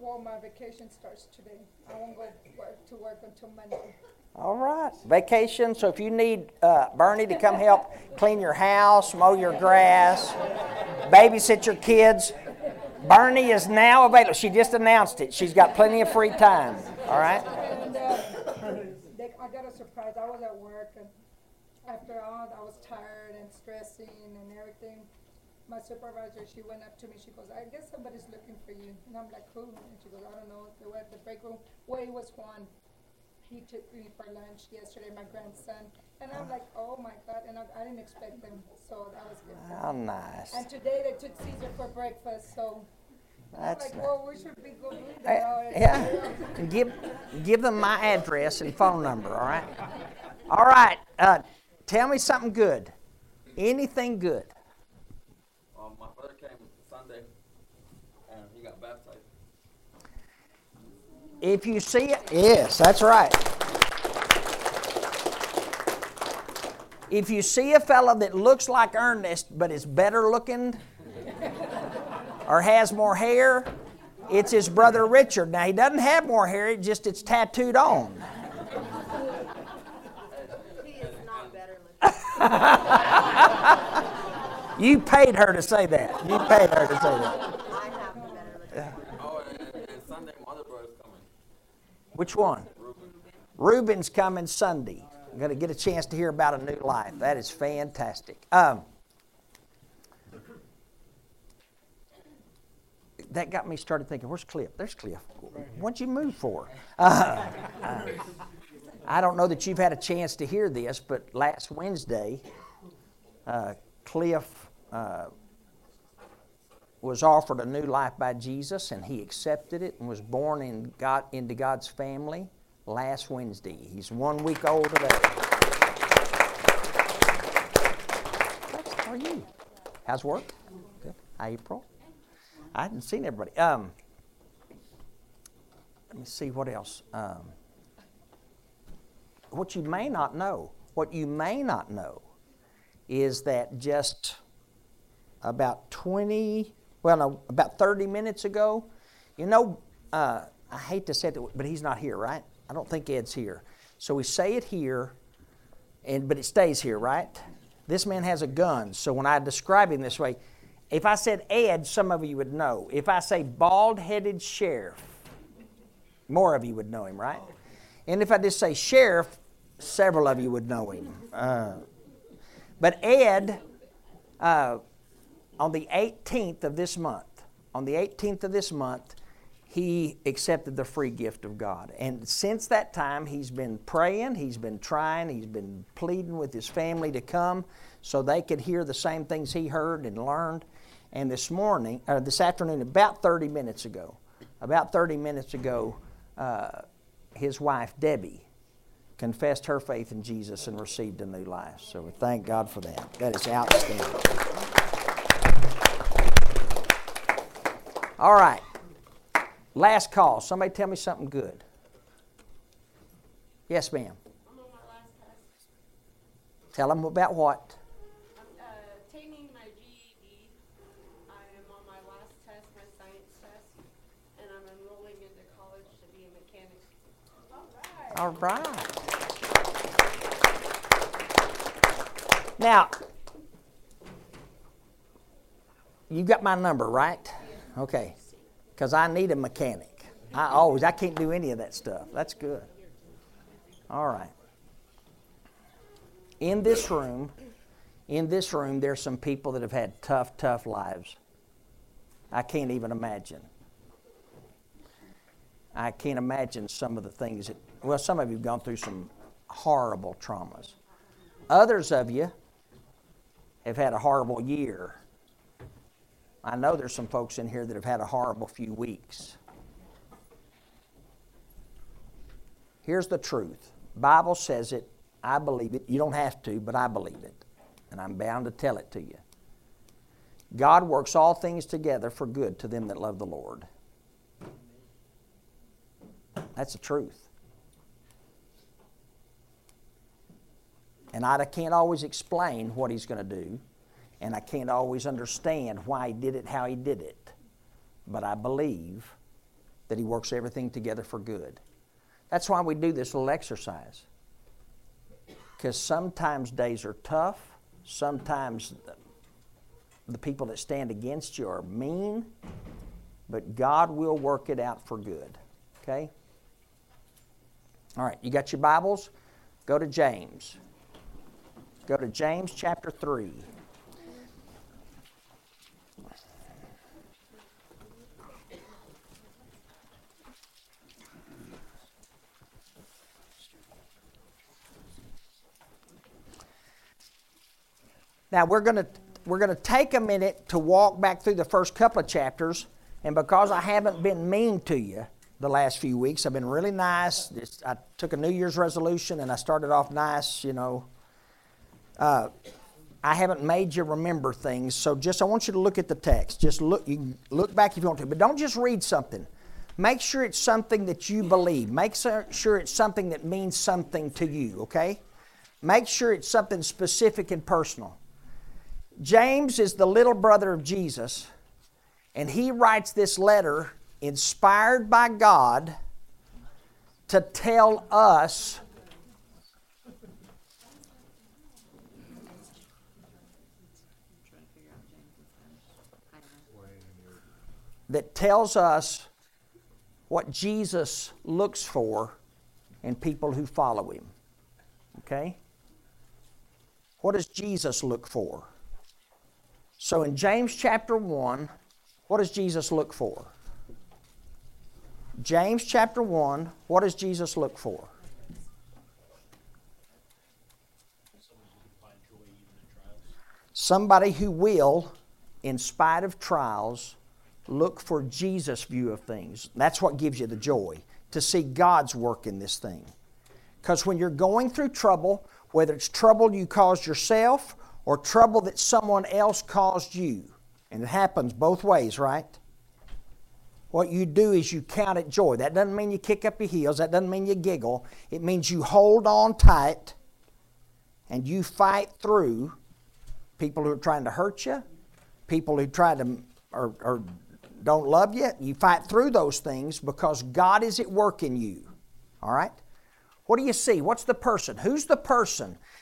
Well, my vacation starts today. I won't go work to work until Monday. All right, vacation. So if you need uh, Bernie to come help clean your house, mow your grass, babysit your kids, Bernie is now available. She just announced it. She's got plenty of free time. All right. And uh, they, I got a surprise. I was at work, and after all, I was tired and stressing and everything. My supervisor, she went up to me. She goes, "I guess somebody's looking for you." And I'm like, "Who?" And she goes, "I don't know." They were at the break room. Well, it was Juan. He took me for lunch yesterday, my grandson, and I'm ah. like, "Oh my God!" And I, I didn't expect them, so that was good. How nice. And today they took Caesar for breakfast, so I'm That's like, nice. "Well, we should be going eh, there." already." yeah. Give give them my address and phone number. All right. All right. Uh, tell me something good. Anything good. Um, my brother came Sunday, and he got baptized. If you see it, yes, that's right. If you see a fellow that looks like Ernest but is better looking or has more hair, it's his brother Richard. Now he doesn't have more hair; it just it's tattooed on. He is not better looking. You paid her to say that. You paid her to say that. I have the better looking. Oh, and, and, and Sunday, my other brother's coming. Which one? Reuben's coming Sunday. I'm going to get a chance to hear about a new life. That is fantastic. Um, that got me started thinking, where's Cliff? There's Cliff. What'd you move for? Uh, uh, I don't know that you've had a chance to hear this, but last Wednesday, uh, Cliff uh, was offered a new life by Jesus, and he accepted it and was born in God, into God's family last Wednesday. He's one week old today. How are you? How's work? Good. April. I hadn't seen everybody. Um, let me see what else. Um, what you may not know, what you may not know, is that just about 20, well, no, about 30 minutes ago, you know, uh, I hate to say it, but he's not here, right? I don't think Ed's here. So we say it here, and but it stays here, right? This man has a gun, so when I describe him this way, if I said Ed, some of you would know. If I say bald headed sheriff, more of you would know him, right? And if I just say sheriff, several of you would know him. Uh, but Ed, uh, on the 18th of this month, on the 18th of this month, he accepted the free gift of God. And since that time, he's been praying, he's been trying, he's been pleading with his family to come so they could hear the same things he heard and learned. And this morning, or this afternoon, about 30 minutes ago, about 30 minutes ago, uh, his wife, Debbie, confessed her faith in Jesus and received a new life. So we thank God for that. That is outstanding. All right. Last call. Somebody tell me something good. Yes, ma'am. I'm on my last test. Tell them about what? Uh, taking my GED. I am on my last test, my science test, and I'm enrolling into college to be a mechanic. All right. Now, you got my number, right? Okay. Because I need a mechanic. I always, I can't do any of that stuff. That's good. All right. In this room, in this room, there's some people that have had tough, tough lives. I can't even imagine. I can't imagine some of the things that, well, some of you have gone through some horrible traumas. Others of you have had a horrible year. I know there's some folks in here that have had a horrible few weeks. Here's the truth. Bible says it. I believe it. You don't have to, but I believe it. And I'm bound to tell it to you. God works all things together for good to them that love the Lord. That's the truth. And I can't always explain what He's going to do, and I can't always understand why He did it how He did it. But I believe that He works everything together for good. That's why we do this little exercise. Because sometimes days are tough, sometimes the, people that stand against you are mean, but God will work it out for good. Okay? All right, you got your Bibles? Go to James. Go to James chapter 3. Now we're going to we're going to take a minute to walk back through the first couple of chapters, and because I haven't been mean to you the last few weeks, I've been really nice. Just, I took a New Year's resolution and I started off nice, you know. Uh, I haven't made you remember things, so just I want you to look at the text. Just look, you look back if you want to, but don't just read something. Make sure it's something that you believe. Make sure it's something that means something to you. Okay? Make sure it's something specific and personal. James is the little brother of Jesus, and he writes this letter inspired by God to tell us that tells us what Jesus looks for in people who follow him. Okay? What does Jesus look for? So in James chapter 1, what does Jesus look for? James chapter 1, what does Jesus look for? Somebody who will, in spite of trials, look for Jesus' view of things. That's what gives you the joy, to see God's work in this thing. Because when you're going through trouble, whether it's trouble you caused yourself or trouble that someone else caused you, and it happens both ways, right? What you do is you count it joy. That doesn't mean you kick up your heels, that doesn't mean you giggle. It means you hold on tight and you fight through people who are trying to hurt you, people who try to or, or don't love you. You fight through those things because God is at work in you. All right? What do you see? What's the person? Who's the person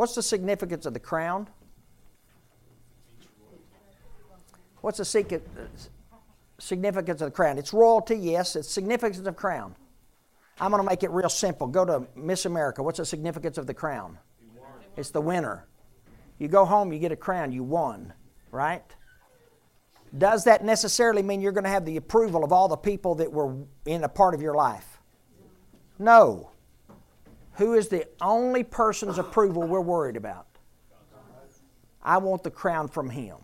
What's the significance of the crown? What's the secret, uh, significance of the crown? It's royalty, yes. It's significance of crown. I'm going to make it real simple. Go to Miss America. What's the significance of the crown? It's the winner. You go home, you get a crown, you won, right? Does that necessarily mean you're going to have the approval of all the people that were in a part of your life? No. Who is the only person's approval we're worried about? I want the crown from him.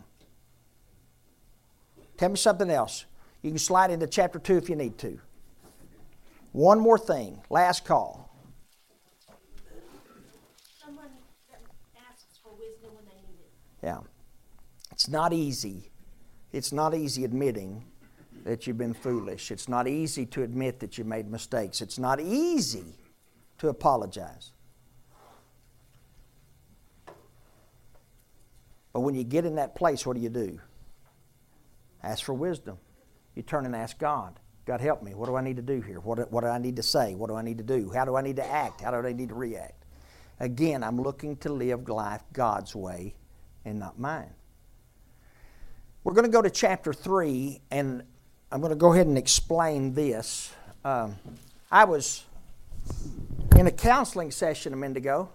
Tell me something else. You can slide into chapter 2 if you need to. One more thing. Last call. Someone asks for wisdom when they need it. Yeah. It's not easy. It's not easy admitting that you've been foolish. It's not easy to admit that you made mistakes. It's not easy to apologize. But when you get in that place, what do you do? Ask for wisdom. You turn and ask God. God, help me. What do I need to do here? What, what do I need to say? What do I need to do? How do I need to act? How do I need to react? Again, I'm looking to live life God's way and not mine. We're going to go to chapter 3, and I'm going to go ahead and explain this. Um, I was in a counseling session a minute ago,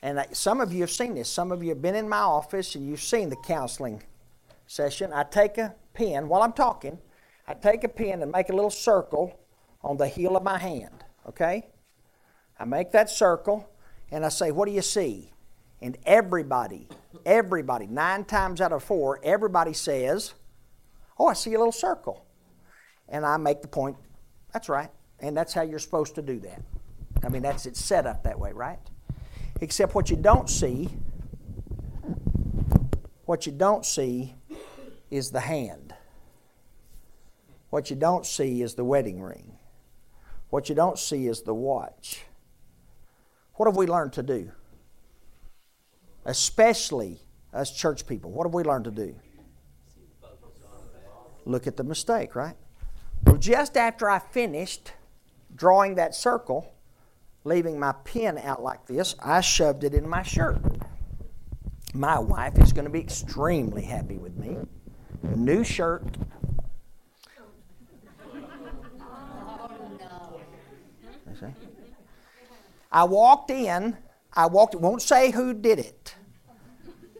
and some of you have seen this. Some of you have been in my office and you've seen the counseling session. I take a pen while I'm talking, I take a pen and make a little circle on the heel of my hand, okay? I make that circle and I say, What do you see? And everybody, everybody, nine times out of four, everybody says, Oh, I see a little circle. And I make the point That's right. And that's how you're supposed to do that. I mean, that's it's set up that way, right? Except what you don't see, what you don't see is the hand. What you don't see is the wedding ring. What you don't see is the watch. What have we learned to do? Especially us church people. What have we learned to do? Look at the mistake, right? Well, just after I finished drawing that circle, leaving my pen out like this, I shoved it in my shirt. My wife is going to be extremely happy with me. New shirt. I walked in. I walked. Won't say who did it,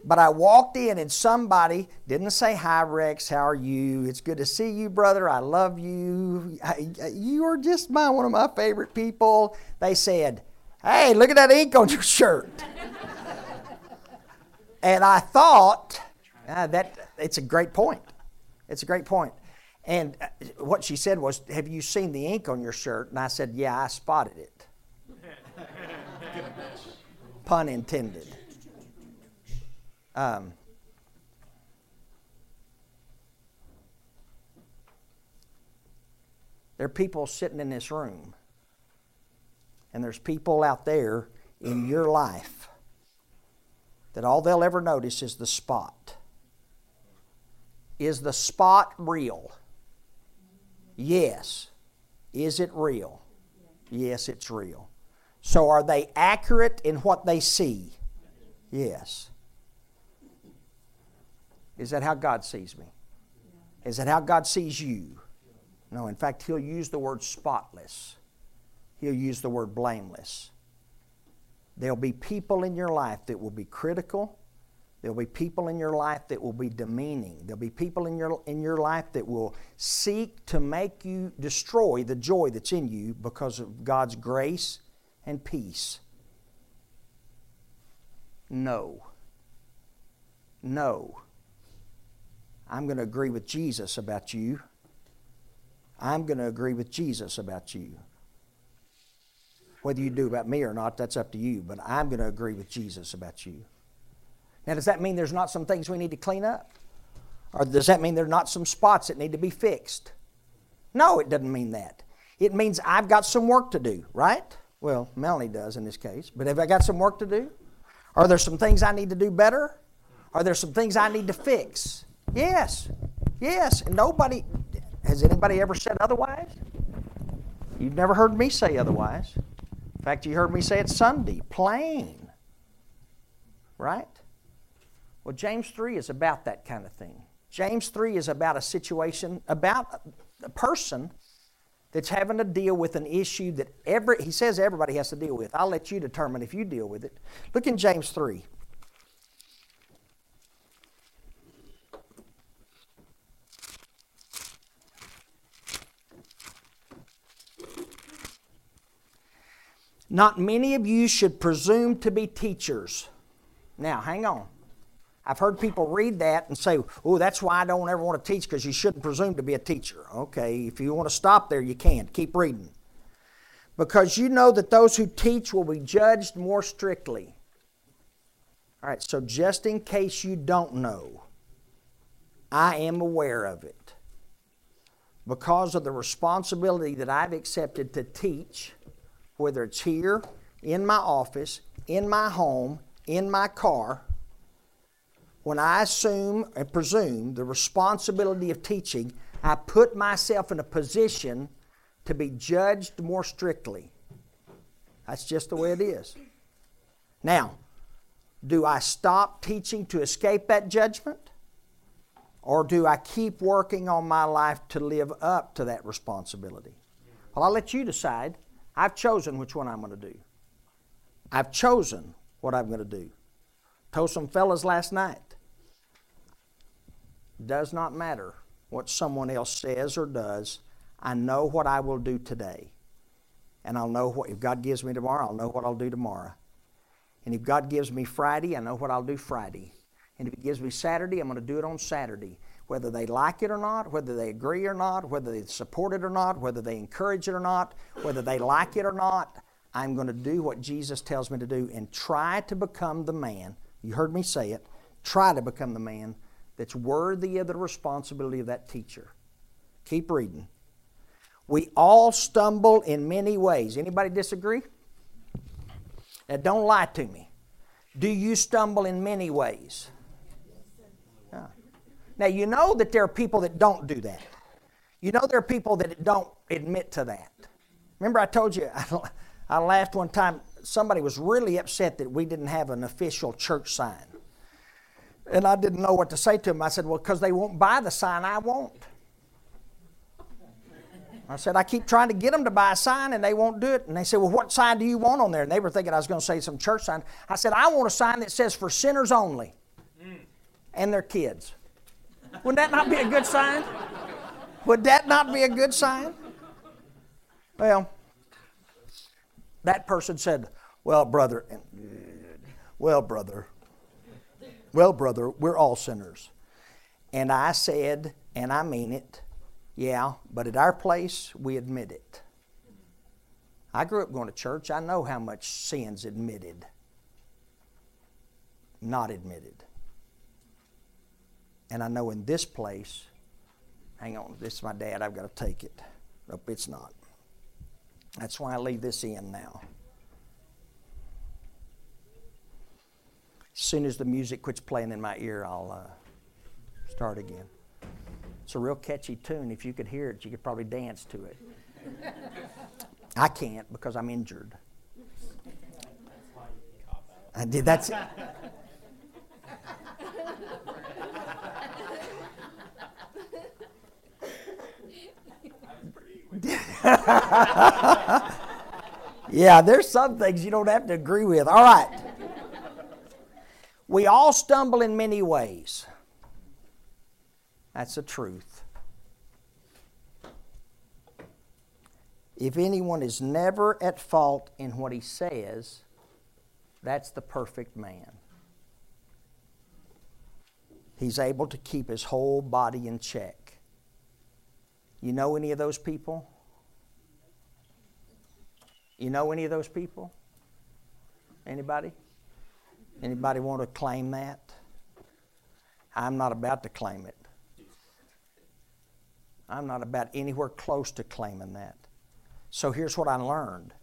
but I walked in and somebody didn't say hi, Rex. How are you? It's good to see you, brother. I love you. You are just my one of my favorite people. They said, "Hey, look at that ink on your shirt." and I thought uh, that it's a great point. It's a great point. And uh, what she said was, "Have you seen the ink on your shirt?" And I said, "Yeah, I spotted it." Pun intended. Um, there are people sitting in this room, and there's people out there in your life that all they'll ever notice is the spot. Is the spot real? Yes. Is it real? Yes, it's real. So are they accurate in what they see? Yes. Is that how God sees me? Is that how God sees you? No, in fact, He'll use the word spotless, He'll use the word blameless. There'll be people in your life that will be critical. There'll be people in your life that will be demeaning. There'll be people in your, in your life that will seek to make you destroy the joy that's in you because of God's grace and peace. No. No. I'm going to agree with Jesus about you. I'm going to agree with Jesus about you. Whether you do about me or not, that's up to you, but I'm going to agree with Jesus about you. Now, does that mean there's not some things we need to clean up? Or does that mean there's not some spots that need to be fixed? No, it doesn't mean that. It means I've got some work to do, right? Well, Melanie does in this case, but have I got some work to do? Are there some things I need to do better? Are there some things I need to fix? Yes, yes. And nobody, has anybody ever said otherwise? You've never heard me say otherwise. In fact, you heard me say it Sunday, plain. Right? Well, James 3 is about that kind of thing. James 3 is about a situation, about a person that's having to deal with an issue that every, he says everybody has to deal with. I'll let you determine if you deal with it. Look in James 3. Not many of you should presume to be teachers. Now, hang on. I've heard people read that and say, oh, that's why I don't ever want to teach because you shouldn't presume to be a teacher. Okay, if you want to stop there, you can. Keep reading. Because you know that those who teach will be judged more strictly. All right, so just in case you don't know, I am aware of it. Because of the responsibility that I've accepted to teach, whether it's here, in my office, in my home, in my car, when I assume and presume the responsibility of teaching, I put myself in a position to be judged more strictly. That's just the way it is. Now, do I stop teaching to escape that judgment? Or do I keep working on my life to live up to that responsibility? Well, I'll let you decide. I've chosen which one I'm going to do. I've chosen what I'm going to do. Told some fellas last night. Does not matter what someone else says or does. I know what I will do today. And I'll know what, if God gives me tomorrow, I'll know what I'll do tomorrow. And if God gives me Friday, I know what I'll do Friday. And if He gives me Saturday, I'm going to do it on Saturday. Whether they like it or not, whether they agree or not, whether they support it or not, whether they encourage it or not, whether they like it or not. I'm going to do what Jesus tells me to do and try to become the man. You heard me say it. Try to become the man that's worthy of the responsibility of that teacher. Keep reading. We all stumble in many ways. Anybody disagree? Now, don't lie to me. Do you stumble in many ways? Now, you know that there are people that don't do that. You know there are people that don't admit to that. Remember, I told you, I laughed one time, somebody was really upset that we didn't have an official church sign. And I didn't know what to say to them. I said, Well, because they won't buy the sign I want. I said, I keep trying to get them to buy a sign and they won't do it. And they said, Well, what sign do you want on there? And they were thinking I was going to say some church sign. I said, I want a sign that says for sinners only and their kids. Would that not be a good sign? Would that not be a good sign? Well, that person said, Well, brother, well, brother, well, brother, we're all sinners. And I said, and I mean it, yeah, but at our place, we admit it. I grew up going to church. I know how much sin's admitted, not admitted. And I know in this place, hang on, this is my dad, I've got to take it. Nope, it's not. That's why I leave this in now. As soon as the music quits playing in my ear, I'll uh, start again. It's a real catchy tune. If you could hear it, you could probably dance to it. I can't because I'm injured. I did. That's yeah, there's some things you don't have to agree with. All right. We all stumble in many ways. That's the truth. If anyone is never at fault in what he says, that's the perfect man. He's able to keep his whole body in check. You know any of those people? You know any of those people? Anybody? Anybody want to claim that? I'm not about to claim it. I'm not about anywhere close to claiming that. So here's what I learned.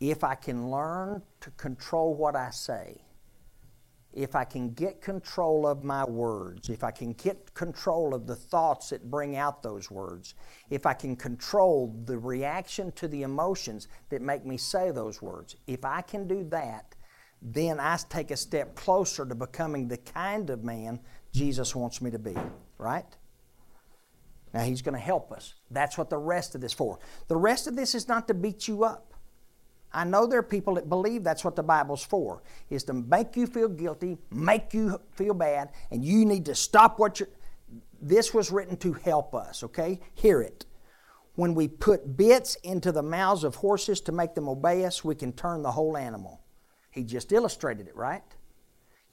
If I can learn to control what I say, if I can get control of my words, if I can get control of the thoughts that bring out those words, if I can control the reaction to the emotions that make me say those words, if I can do that, then I take a step closer to becoming the kind of man Jesus wants me to be, right? Now, He's going to help us. That's what the rest of this for. The rest of this is not to beat you up. I know there are people that believe that's what the Bible's for, is to make you feel guilty, make you feel bad, and you need to stop what you're. This was written to help us, okay? Hear it. When we put bits into the mouths of horses to make them obey us, we can turn the whole animal. He just illustrated it, right?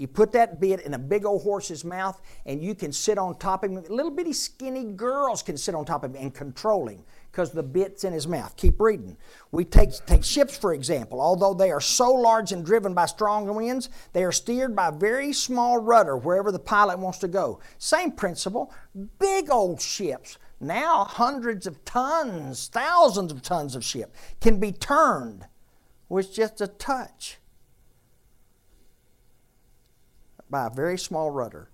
You put that bit in a big old horse's mouth, and you can sit on top of him. Little bitty skinny girls can sit on top of him and control him because the bit's in his mouth. Keep reading. We take, take ships, for example. Although they are so large and driven by strong winds, they are steered by a very small rudder wherever the pilot wants to go. Same principle. Big old ships, now hundreds of tons, thousands of tons of ship, can be turned with just a touch by a very small rudder.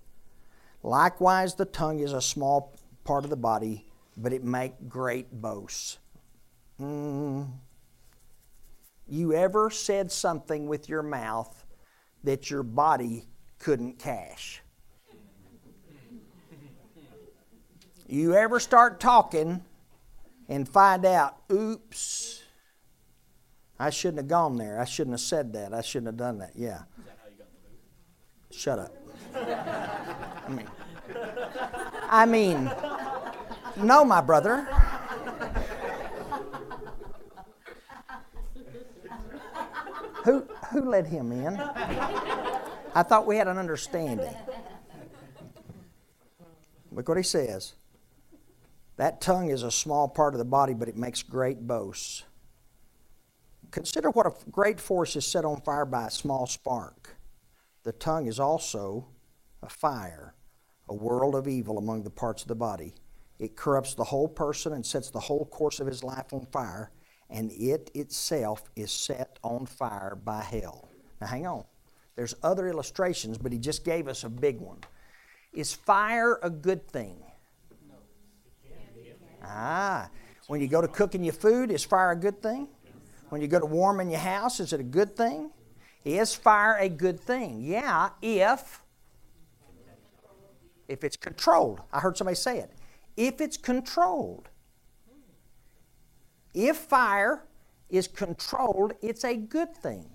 Likewise, the tongue is a small part of the body, but it make great boasts. Mm. You ever said something with your mouth that your body couldn't cash? You ever start talking and find out, oops, I shouldn't have gone there. I shouldn't have said that. I shouldn't have done that. Yeah. Shut up. I mean, I mean, no, my brother. Who, who let him in? I thought we had an understanding. Look what he says. That tongue is a small part of the body, but it makes great boasts. Consider what a great force is set on fire by a small spark. The tongue is also a fire, a world of evil among the parts of the body. It corrupts the whole person and sets the whole course of his life on fire, and it itself is set on fire by hell. Now, hang on. There's other illustrations, but he just gave us a big one. Is fire a good thing? Ah, when you go to cooking your food, is fire a good thing? When you go to warming your house, is it a good thing? Is fire a good thing? Yeah, if if it's controlled. I heard somebody say it. If it's controlled. If fire is controlled, it's a good thing.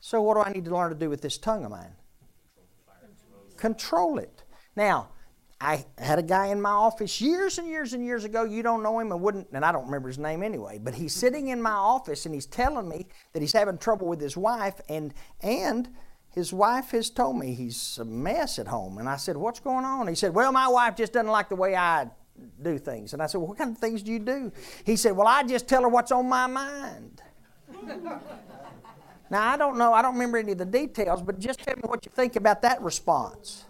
So what do I need to learn to do with this tongue of mine? Control it. Now, I had a guy in my office years and years and years ago. You don't know him and wouldn't, and I don't remember his name anyway. But he's sitting in my office and he's telling me that he's having trouble with his wife, and and his wife has told me he's a mess at home. And I said, "What's going on?" He said, "Well, my wife just doesn't like the way I do things." And I said, well, "What kind of things do you do?" He said, "Well, I just tell her what's on my mind." now I don't know. I don't remember any of the details, but just tell me what you think about that response.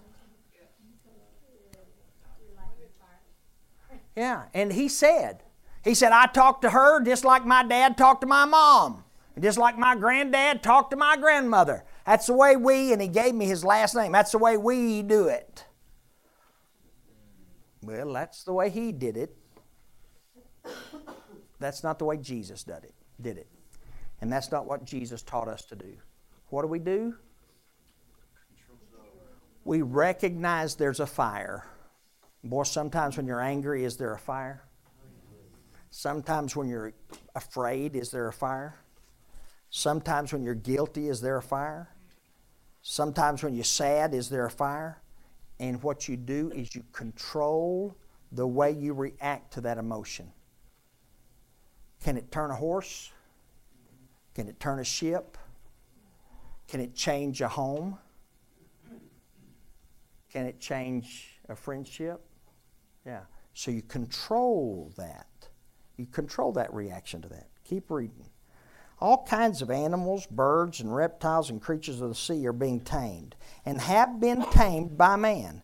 Yeah, and he said, he said, I talked to her just like my dad talked to my mom, just like my granddad talked to my grandmother. That's the way we, and he gave me his last name, that's the way we do it. Well, that's the way he did it. That's not the way Jesus did it. Did it. And that's not what Jesus taught us to do. What do we do? We recognize there's a fire. Boy, sometimes when you're angry, is there a fire? Sometimes when you're afraid, is there a fire? Sometimes when you're guilty, is there a fire? Sometimes when you're sad, is there a fire? And what you do is you control the way you react to that emotion. Can it turn a horse? Can it turn a ship? Can it change a home? Can it change a friendship? Yeah. So you control that. You control that reaction to that. Keep reading. All kinds of animals, birds, and reptiles and creatures of the sea are being tamed and have been tamed by man.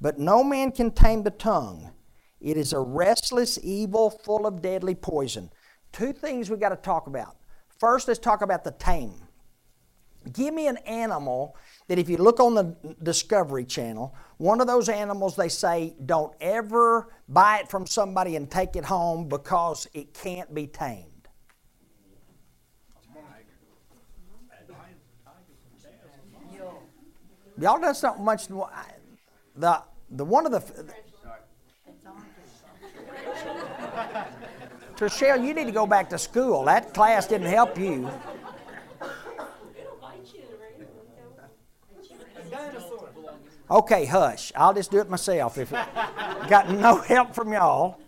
But no man can tame the tongue. It is a restless evil full of deadly poison. Two things we got to talk about. First, let's talk about the tame. Give me an animal that if you look on the Discovery Channel, one of those animals they say don't ever buy it from somebody and take it home because it can't be tamed. Y'all done something much. The the one of the. Trishelle, you need to go back to school. That class didn't help you. Okay, hush. I'll just do it myself if it got no help from y'all.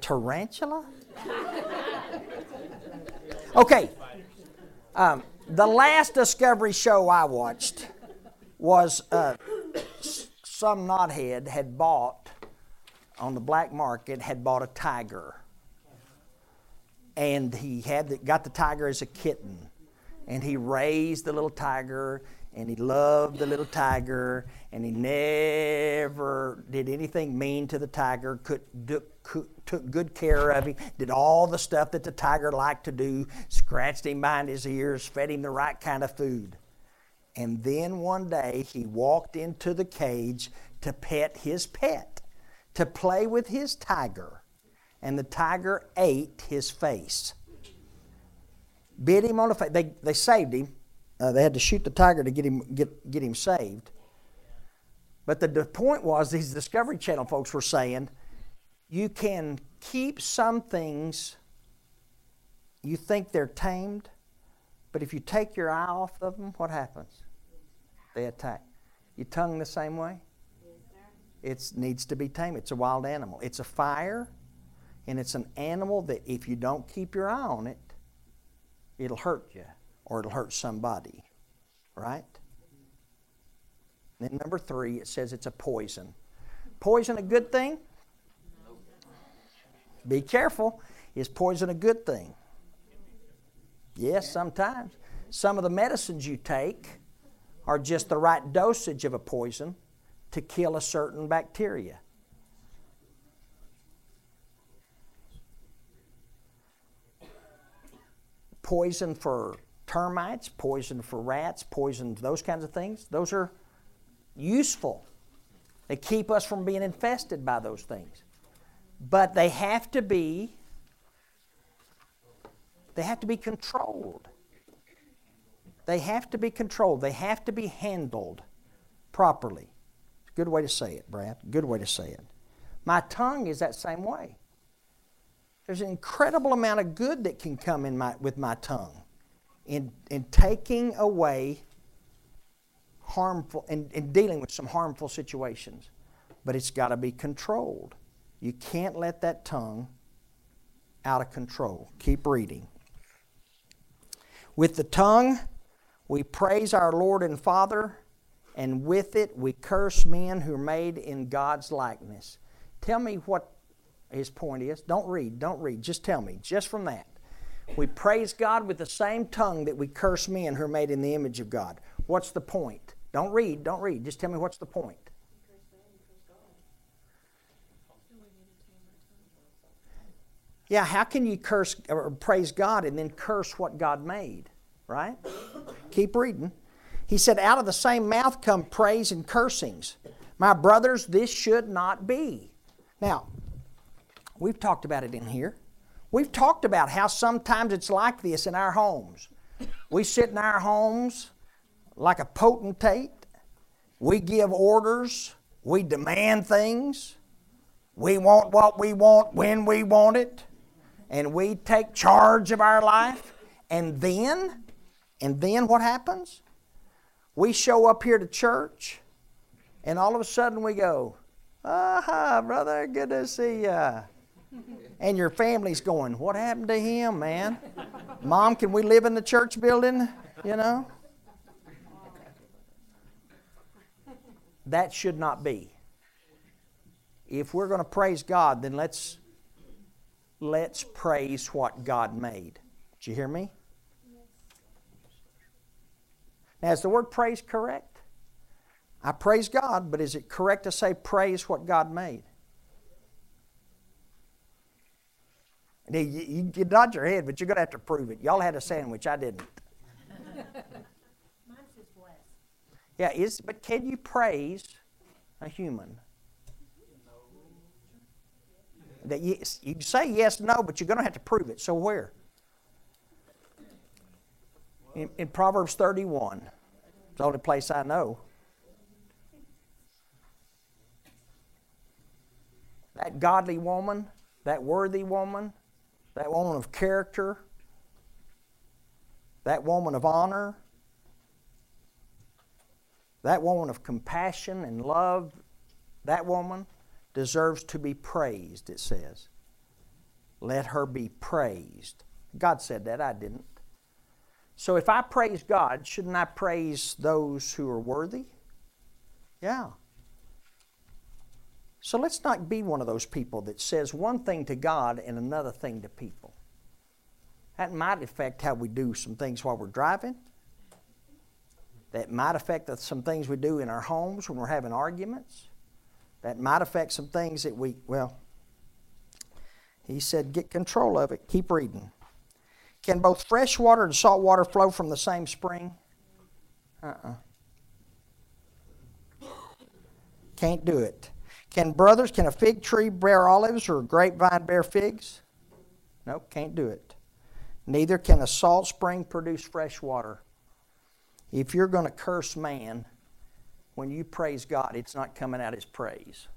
Tarantula? Okay. Um, the last Discovery show I watched was uh, some knothead had bought on the black market had bought a tiger, and he had the, got the tiger as a kitten, and he raised the little tiger, and he loved the little tiger, and he never did anything mean to the tiger. Could, do, could, took good care of him, did all the stuff that the tiger liked to do, scratched him behind his ears, fed him the right kind of food. And then one day he walked into the cage to pet his pet, to play with his tiger, and the tiger ate his face. Bit him on the face. They, they saved him uh, they had to shoot the tiger to get him get get him saved. But the, the point was, these Discovery Channel folks were saying, you can keep some things. You think they're tamed, but if you take your eye off of them, what happens? They attack. Your tongue the same way. It needs to be tamed. It's a wild animal. It's a fire, and it's an animal that if you don't keep your eye on it, it'll hurt you or it'll hurt somebody. Right? Then number three, it says it's a poison. Poison a good thing? Be careful. Is poison a good thing? Yes, sometimes. Some of the medicines you take are just the right dosage of a poison to kill a certain bacteria. Poison for termites, poison for rats, poison those kinds of things, those are useful. They keep us from being infested by those things. But they have to be they have to be controlled. They have to be controlled. They have to be handled properly. Good way to say it, Brad. Good way to say it. My tongue is that same way. There's an incredible amount of good that can come in my, with my tongue in, in taking away harmful and in, in dealing with some harmful situations. But it's got to be controlled. You can't let that tongue out of control. Keep reading. With the tongue, we praise our Lord and Father, and with it we curse men who are made in God's likeness. Tell me what his point is. Don't read, don't read. Just tell me, just from that. We praise God with the same tongue that we curse men who are made in the image of God. What's the point? Don't read, don't read. Just tell me what's the point. Yeah, how can you curse or praise God and then curse what God made? Right? Keep reading. He said, Out of the same mouth come praise and cursings. My brothers, this should not be. Now, we've talked about it in here. We've talked about how sometimes it's like this in our homes. We sit in our homes like a potentate. We give orders. We demand things. We want what we want when we want it and we take charge of our life, and then, and then what happens? We show up here to church, and all of a sudden we go, "Aha, brother, good to see ya." And your family's going, "What happened to him, man? Mom, can we live in the church building?" You know. That should not be. If we're going to praise God, then let's let's praise what God made. Did you hear me? Now, is the word praise correct? I praise God, but is it correct to say praise what God made? You, you, nod your head, but you're going to have to prove it. Y'all had a sandwich, I didn't. Mine says bless. Yeah, is but can you praise a human? That you, you say yes, no, but you're going to have to prove it. So where? In, in Proverbs 31. It's the only place I know. That godly woman, that worthy woman, that woman of character, that woman of honor, that woman of compassion and love, that woman deserves to be praised, it says. Let her be praised. God said that, I didn't. So if I praise God, shouldn't I praise those who are worthy? Yeah. So let's not be one of those people that says one thing to God and another thing to people. That might affect how we do some things while we're driving. That might affect some things we do in our homes when we're having arguments that might affect some things that we, well, he said, get control of it. Keep reading. Can both fresh water and salt water flow from the same spring? Uh uh-uh. uh. Can't do it. Can brothers, can a fig tree bear olives or a grapevine bear figs? Nope, can't do it. Neither can a salt spring produce fresh water. If you're going to curse man, when you praise God, it's not coming out as praise.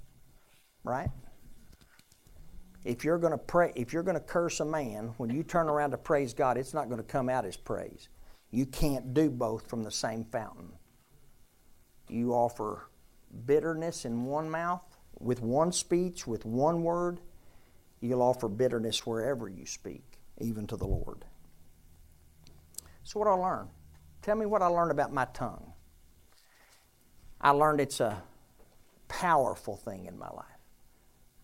Right? If you're going to pray, if you're going to curse a man, when you turn around to praise God, it's not going to come out as praise. You can't do both from the same fountain. You offer bitterness in one mouth, with one speech, with one word. You'll offer bitterness wherever you speak, even to the Lord. So, what I learned? Tell me what I learned about my tongue. I learned it's a powerful thing in my life.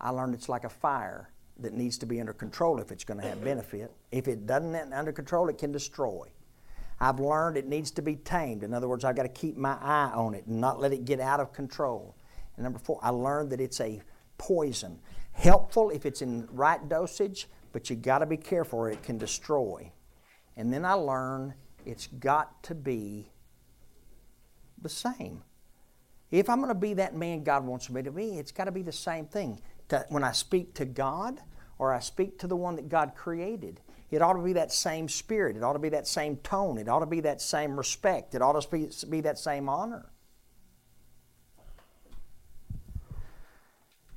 I learned it's like a fire that needs to be under control if it's going to have benefit. If it doesn't under control, it can destroy. I've learned it needs to be tamed. In other words, I've got to keep my eye on it and not let it get out of control. And number four, I learned that it's a poison. Helpful if it's in right dosage, but you got to be careful or it can destroy. And then I learned it's got to be the same. If I'm going to be that man God wants me to be, it's got to be the same thing. To, when I speak to God or I speak to the one that God created, it ought to be that same spirit. It ought to be that same tone. It ought to be that same respect. It ought to be, be that same honor.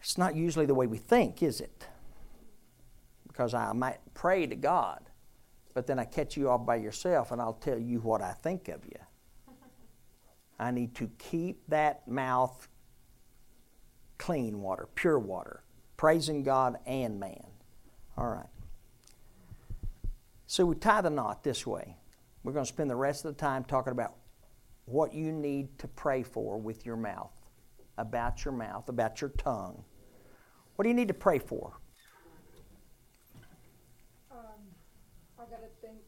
It's not usually the way we think, is it? Because I might pray to God, but then I catch you off by yourself and I'll tell you what I think of you. I need to keep that mouth clean water, pure water, praising God and man. All right. So we tie the knot this way. We're going to spend the rest of the time talking about what you need to pray for with your mouth, about your mouth, about your tongue. What do you need to pray for? Um, I gotta think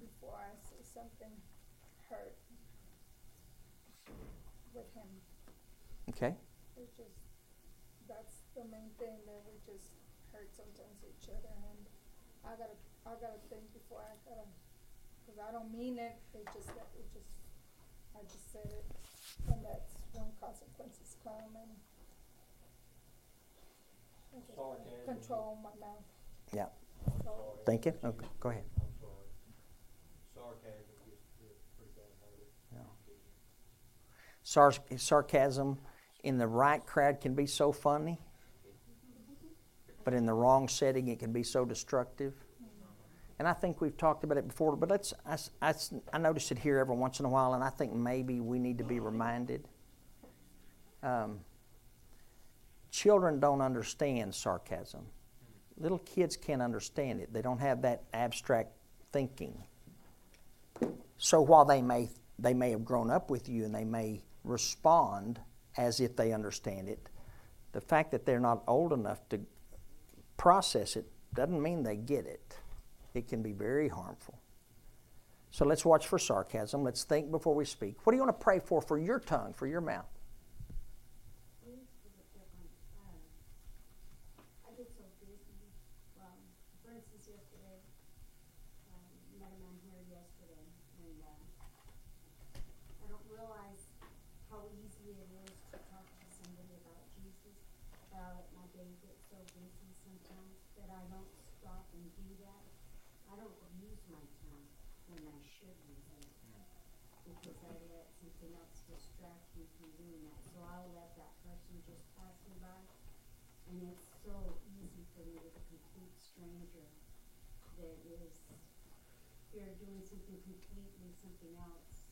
before I say something hurt with him. Okay. It's just, that's the main thing that we just hurt sometimes each other and I gotta, I gotta think before I gotta, cause I don't mean it, it just, it just, I just said it. And that's when consequences come and I just gotta Sarcasm. Control my mouth, Yeah. Thank you. Okay. Go ahead. I'm sorry. Sarcasm gets gets pretty bad habit. Sar- sarcasm in the right crowd can be so funny, but in the wrong setting, it can be so destructive. And I think we've talked about it before, but let's, I, s- I s- I notice it here every once in a while, and I think maybe we need to be reminded. Um, children don't understand sarcasm. Little kids can't understand it, they don't have that abstract thinking. So while they may they may have grown up with you and they may respond as if they understand it, the fact that they're not old enough to process it doesn't mean they get it. It can be very harmful. So let's watch for sarcasm. Let's think before we speak. What do you want to pray for for your tongue, for your mouth? I get so busy. Um, for instance, yesterday, um, met a man here yesterday, and, um, I don't realize how easy it is to talk to somebody about Jesus. But I let my day get so busy sometimes that I don't stop and do that. I don't use my tongue when I should use it. Because I let something else distract me from doing that. So I'll let that person just pass me by. And it's so easy for me with a complete stranger that is, they're doing something completely, something else,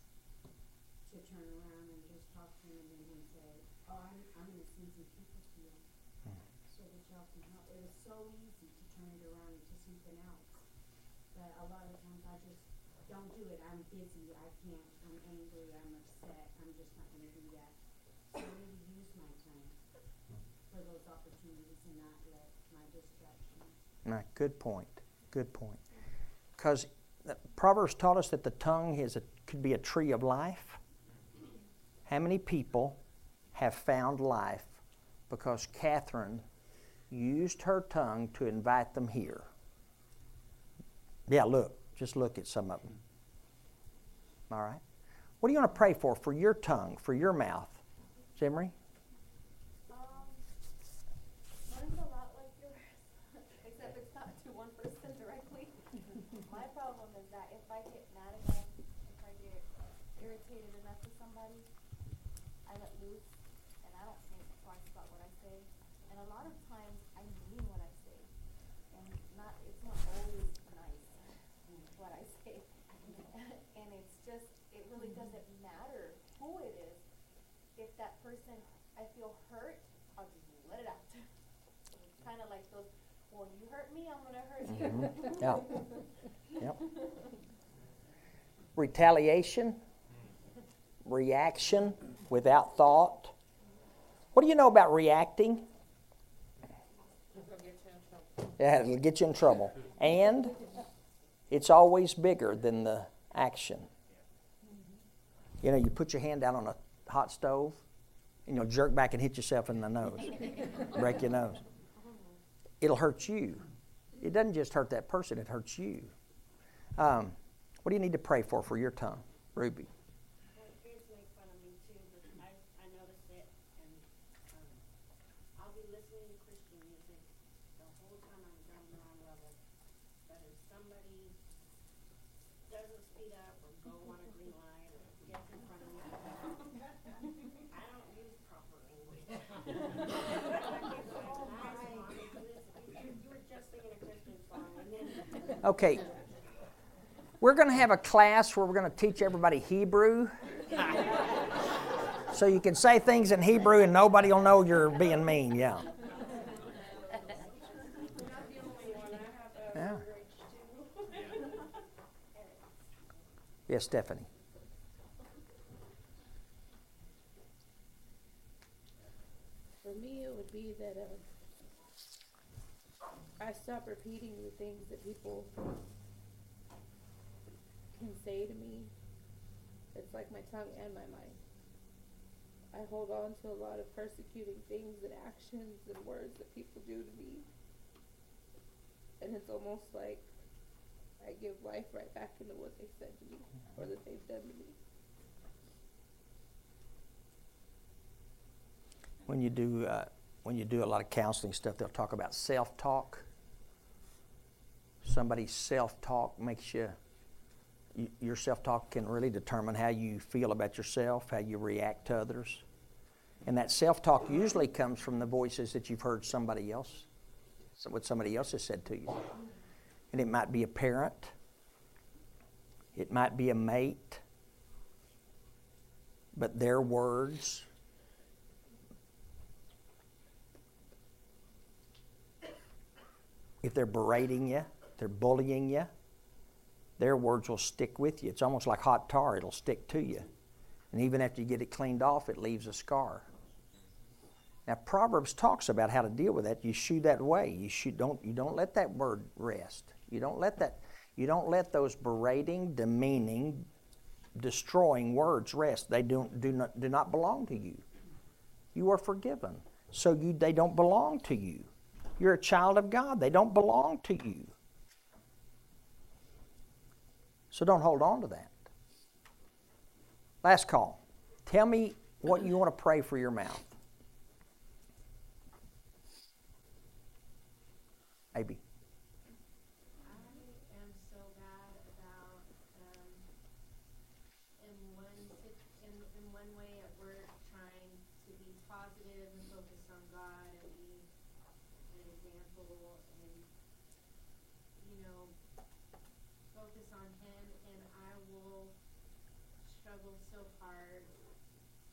to turn around and just talk to them and then say, oh, I'm, I'm gonna send some people to you. Hmm. So that y'all can help. It is so easy to turn it around into something else. But a lot of times I just don't do it. I'm busy. I can't. I'm angry. I'm upset. I'm just not gonna do that. So I need to use my time for those opportunities and not let my distractions. Right, good point. Good point. Because Proverbs taught us that the tongue is a, could be a tree of life. How many people have found life because Catherine used her tongue to invite them here? Yeah, look. Just look at some of them. All right. What do you want to pray for for your tongue, for your mouth? Zimri? Um, mine's a lot like yours, except it's not to one person directly. My problem is that if I get mad enough, if I get irritated enough with somebody, I let loose, and I don't think twice about what I say. And a lot of times, I mean what I say, and not, it's not always nice, what I say. And it's just, it really mm-hmm. doesn't matter who it is, if that person, I feel hurt, I'll just let it out. It's kind of like those, well, you hurt me, I'm gonna hurt you. Mm-hmm. Yeah. Yep. Retaliation. reaction without thought. What do you know about reacting? Yeah, it'll get you in trouble. And it's always bigger than the action. You know, you put your hand down on a hot stove and you'll jerk back and hit yourself in the nose, break your nose. It'll hurt you. It doesn't just hurt that person, it hurts you. Um, what do you need to pray for for your tongue, Ruby? My parents make fun of me too, but I, I noticed it, and, um, I'll be listening to Christian music the whole time I'm driving around level. But if somebody doesn't speed up or go on a green light or gets in front of me, I don't use proper English. I get like, nice, mommy, listen, you, you were just singing a Christian song, and then Okay. We're going to have a class where we're going to teach everybody Hebrew. so you can say things in Hebrew and nobody will know you're being mean. Yeah. Yeah. Yes, Stephanie. For me, it would be that uh, I stop repeating the things that people can say to me. It's like my tongue and my mind. I hold on to a lot of persecuting things and actions and words that people do to me. And it's almost like I give life right back into what they said to me or that they've done to me. When you do uh, when you do a lot of counseling stuff, they'll talk about self-talk. Somebody's self-talk makes you, you your self-talk can really determine how you feel about yourself, how you react to others. And that self-talk usually comes from the voices that you've heard somebody else, what somebody else has said to you. And it might be a parent, it might be a mate, but their words if they're berating you, they're bullying you, their words will stick with you. It's almost like hot tar, it'll stick to you. And even after you get it cleaned off, it leaves a scar. Now Proverbs talks about how to deal with that. You shoo that way. You shoo, don't you don't let that word rest. You don't let that you don't let those berating, demeaning, destroying words rest. They don't do not do not belong to you. You are forgiven. So you they don't belong to you. You're a child of God. They don't belong to you. So don't hold on to that. Last call. Tell me what you want to pray for your mouth. Maybe. I am so bad about, um, in one, sit- in, in one way at work, trying to be positive and focus on God and be an example and, you know, focus on Him and I will struggle so hard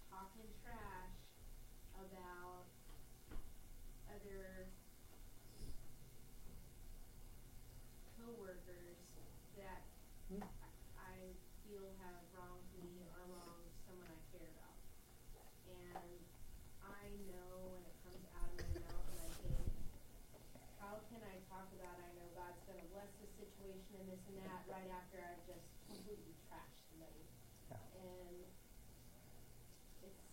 talking trash about other coworkers that I feel have wronged me or wronged someone I care about. And I know when it comes out of my mouth and I think, how can I talk about, I know God's gonna bless the situation and this and that, right after I've just completely trashed somebody. And it's,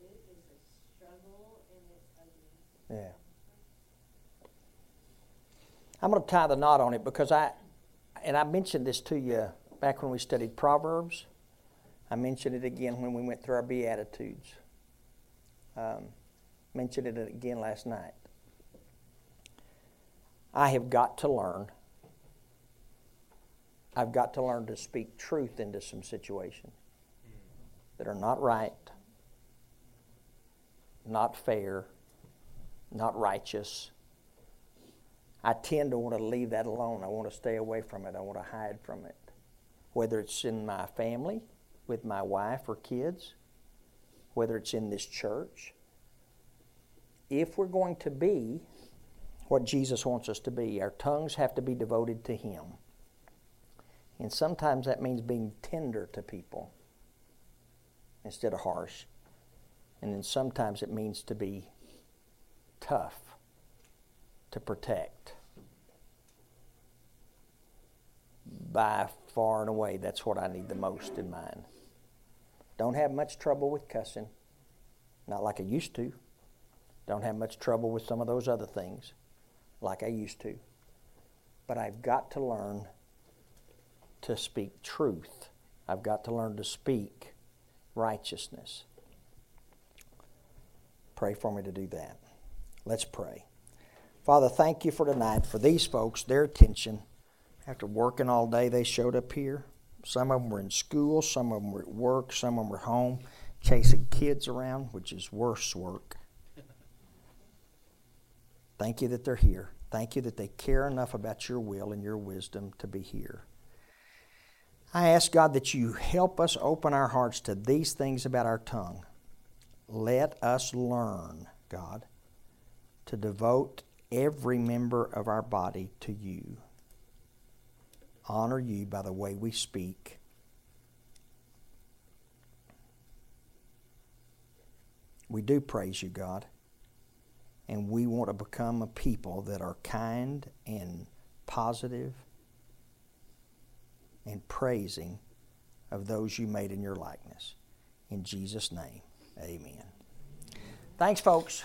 it is a struggle and it's ugly. Yeah. I'm going to tie the knot on it because I, and I mentioned this to you back when we studied Proverbs. I mentioned it again when we went through our Beatitudes. Um, mentioned it again last night. I have got to learn. I've got to learn to speak truth into some situations that are not right, not fair, not righteous. I tend to want to leave that alone. I want to stay away from it. I want to hide from it. Whether it's in my family, with my wife or kids, whether it's in this church. If we're going to be what Jesus wants us to be, our tongues have to be devoted to Him. And sometimes that means being tender to people. instead of harsh. And then sometimes it means to be tough, to protect. By far and away, that's what I need the most in mine. Don't have much trouble with cussing, not like I used to. Don't have much trouble with some of those other things, like I used to. But I've got to learn to speak truth. I've got to learn to speak righteousness. Pray for me to do that. Let's pray. Father, thank you for tonight, for these folks, their attention. After working all day, they showed up here. Some of them were in school, some of them were at work, some of them were home, chasing kids around, which is worse work. Thank you that they're here. Thank you that they care enough about your will and your wisdom to be here. I ask God that you help us open our hearts to these things about our tongue. Let us learn, God, to devote every member of our body to you. Honor you by the way we speak. We do praise you, God. And we want to become a people that are kind and positive and praising of those you made in your likeness. In Jesus' name, amen. Thanks, folks.